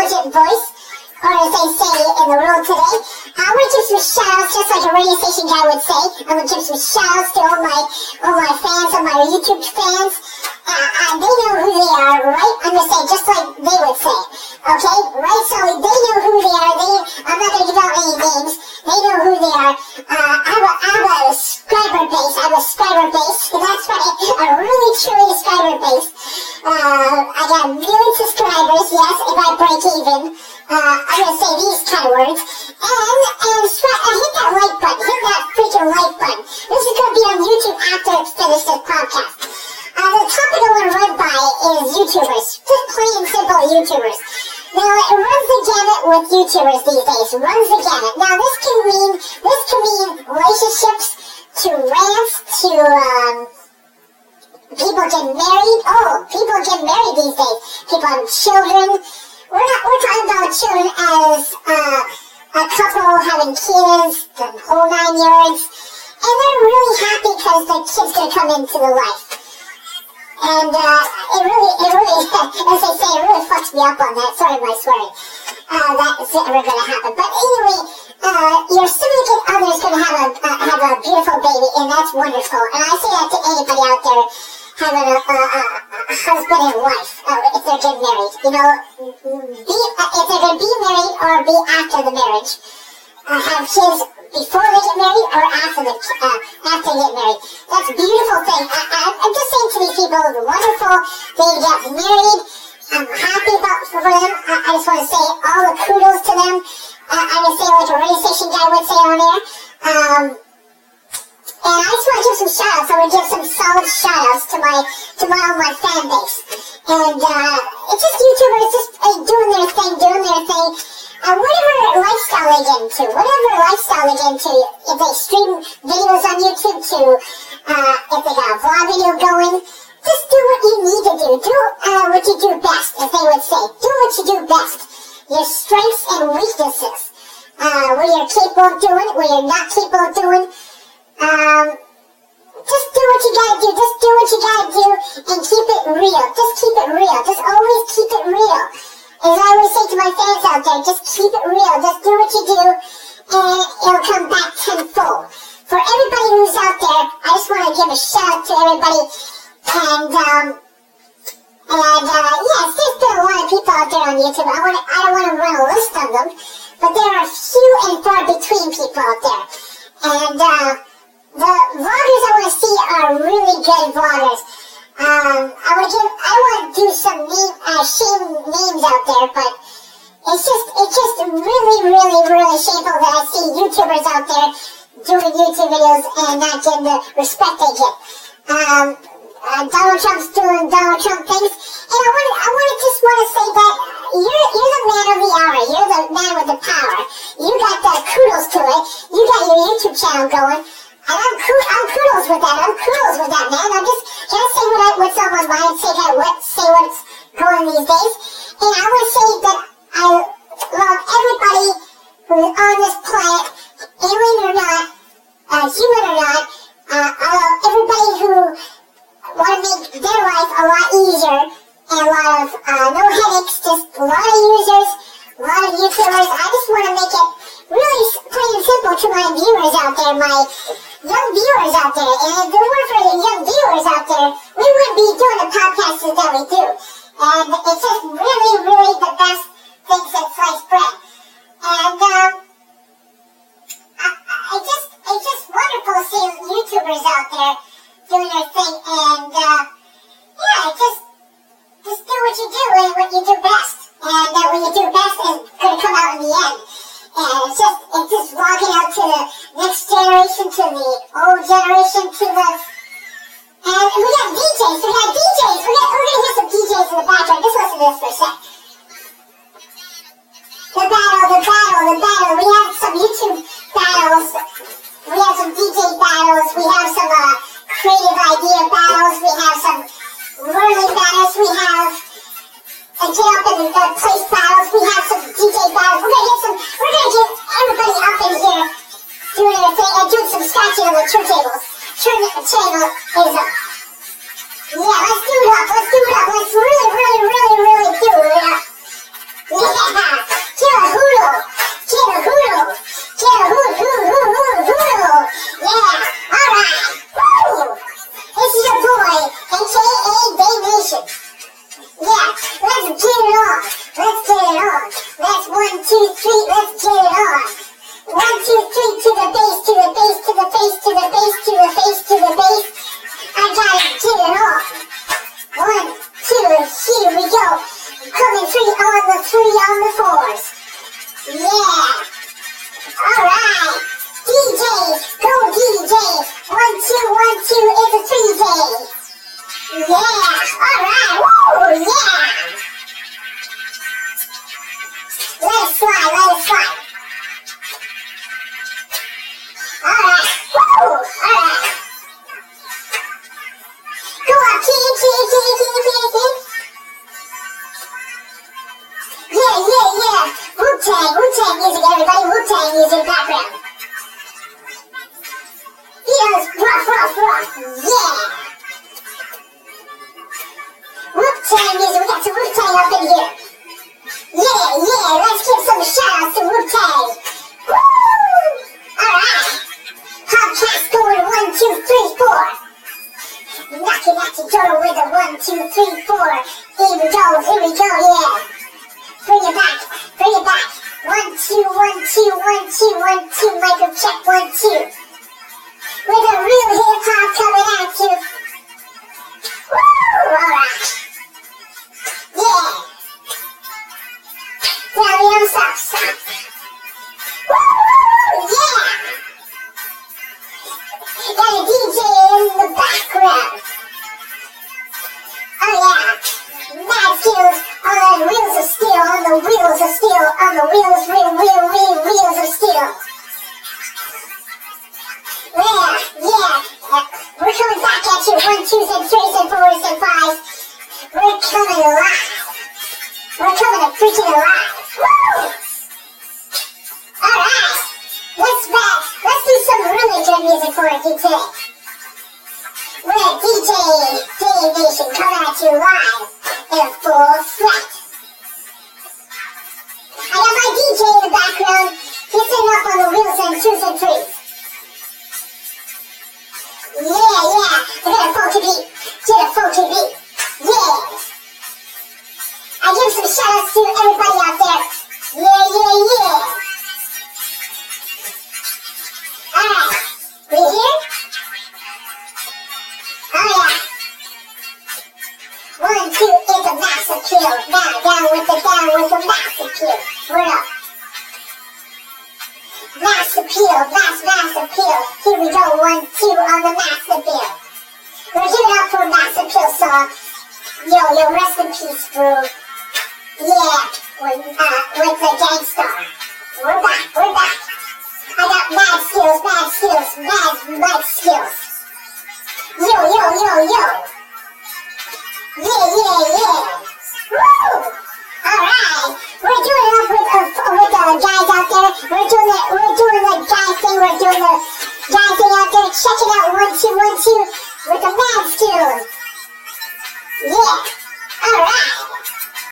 intelligent voice, or as they say in the world today. I to give some shout outs, just like a radio station guy would say. I'm going to give some shout outs to all my, all my fans, all my YouTube fans. Uh, uh, they know who they are, right? I'm to say just like they would say. Okay? Right? So they know who they are. They, I'm not to give out any names. They know who they are. Uh, I have a, I have a subscriber base. I have a subscriber base. That's right. A really, truly subscriber base. Uh, I got a million subscribers, I break. Uh, I'm to say these kind of words. And, and, and hit that like button. Hit that freaking like button. This is to be on YouTube after I finish this podcast. Uh, the topic I want to run by is YouTubers. Just plain simple YouTubers. Now, it runs the gamut with YouTubers these days. Runs the gamut. Now, this can mean, this can mean relationships to rants to, um, people getting married. Oh, people get married these days. People have children. We're not, we're talking about children as, uh, a couple having kids, the whole nine yards. And they're really happy because the kid's gonna come into their life. And uh, it really, it really, as they say, it really fucks me up on that. Sorry, my swearing. Uh, that is never to happen. But anyway, uh, your significant other is to have a uh, have a beautiful baby, and that's wonderful. And I say that to anybody out there having a, a, a husband and wife, uh, if they're getting married. You know, be uh, if they're going to be married or be after the marriage. Uh, have kids before they get married or after the uh, after they get married. That's a beautiful thing. I, I, I'm just saying to these people, wonderful. They get married. I'm happy about for them. I, I just want to say all the kudos to them. Uh, I'm gonna say like a radio station guy would say on air. Um, and I just want to give some shout outs. I want to give some solid shout outs to my to my all my fan base. And uh, it's just YouTubers just uh, doing their thing, doing their thing. Uh, whatever lifestyle they get into, whatever lifestyle they get into, if they stream videos on YouTube too, uh, if they got a vlog video going, just do what you need to do. Do uh, what you do best, as they would say. Do what you do best. Your strengths and weaknesses. Uh, what you're capable of doing, what you're not capable of doing. Um, just do what you gotta do. Just do what you gotta do and keep it real. Just keep it real. Just always keep it real. As I always say to my fans out there, just keep it real. Just do what you do and it'll come back tenfold. For everybody who's out there, I just want to give a shout out to everybody. And, um, and, uh, yes, there's been a lot of people out there on YouTube. I, want I don't want to run a list of them, but there are few and far between people out there. And, uh, the vloggers I want to see are really vloggers. Um, I want to give, I want to do some name, uh, shame names out there, but it's just, it's just really, really, really shameful that I see YouTubers out there doing YouTube videos and not getting the respect they get. Um, uh, Donald Trump's doing Donald Trump things, and I want, I want to just want to say that you're, you're the man of the hour. You're the man with the power. You got the kudos to it. You got your YouTube channel going. And I'm, ku- I'm kudos with that. I'm kudos with that, man. I'm just trying to say what I, what's on my mind, say that what, say what's going these days. And I to say that I love everybody who's on this planet, alien or not, uh, human or not. Uh, I love everybody who want to make their life a lot easier and a lot of uh, no headaches, just a lot of users, a lot of YouTubers. I just want to make it really plain and simple to my viewers out there, my young viewers out there. And if it weren't for the young viewers out there, we wouldn't be doing the podcasts that we do. And it's just really, really the best thing since sliced bread. And um, I, I just, it's just wonderful seeing YouTubers out there doing their thing. And uh, yeah, just, just do what you do and what you do best. And uh, what you do best is going to come out in the end. And it's just, it's just vlogging out to the next generation, to the old generation, to the, and we got DJs, we got DJs, we got, we're gonna hear some DJs in the background, just listen to this for a sec. The battle, the battle, the battle, we have some YouTube battles, we have some DJ battles, we have some, uh, creative idea battles, we have some learning battles, we have, and get in the place battles. We have some DJ battles. We're gonna get some. the statue with two tables. Two table is up. Yeah, let's do it up. Let's do it up. Let's really, really, really, really do it up. Yeah. Get a hoodle. Get a hoodle. Get a One, two, it's a three J. Yeah. Alright. Woo, yeah. Let it slide, let it slide. Alright. Woo. Alright. Go up, kitty, kitty, kitty, kitty, kitty, kitty. Yeah, yeah, yeah. Wu-Tang, Wu-Tang music, everybody. Wu-Tang music back, One, two, one, two, one, two, one, two. Michael check, one, two. Woo! Yeah. A DJ in the background. Oh yeah. Skills on the wheels of steel, on the wheels of steel, on the wheels, wheel, wheel, wheel, wheels of steel. Yeah, yeah. Uh, we're coming back at you. One, twos. We're coming alive. We're coming to freaking alive. Woo! Alright. Let's back. Let's do some really good music for you today. We're DJ Dave Nation coming at you live in full flight. I got my DJ in the background. He's sitting up on the wheels and twos and threes. Yeah, yeah. I got a funky beat. Get a funky beat. Yeah. I give some shout outs to everybody out there. Yeah, yeah, yeah. Alright. We here? Oh yeah. One, two, it's a massive kill. Now, down with the down with the massive kill. Word up. Massive appeal, mass, mass appeal. Here we go, one, two on the mass appeal. We're giving up for mass appeal song. Yo, yo, rest in peace, bro. Yeah, was, uh, was the Gang Starr. We're back, we're back. I got mad skills, mad skills, mad mud skills. Yo, yo, yo, yo. Yeah, yeah, yeah. Woo! Alright, we're doing it with, uh, with uh, the uh, guys out there. We're doing it, we're doing the guy thing, we're doing the guy thing out there. Check it out, one, two, one, two, with the mad skills. Yeah, alright.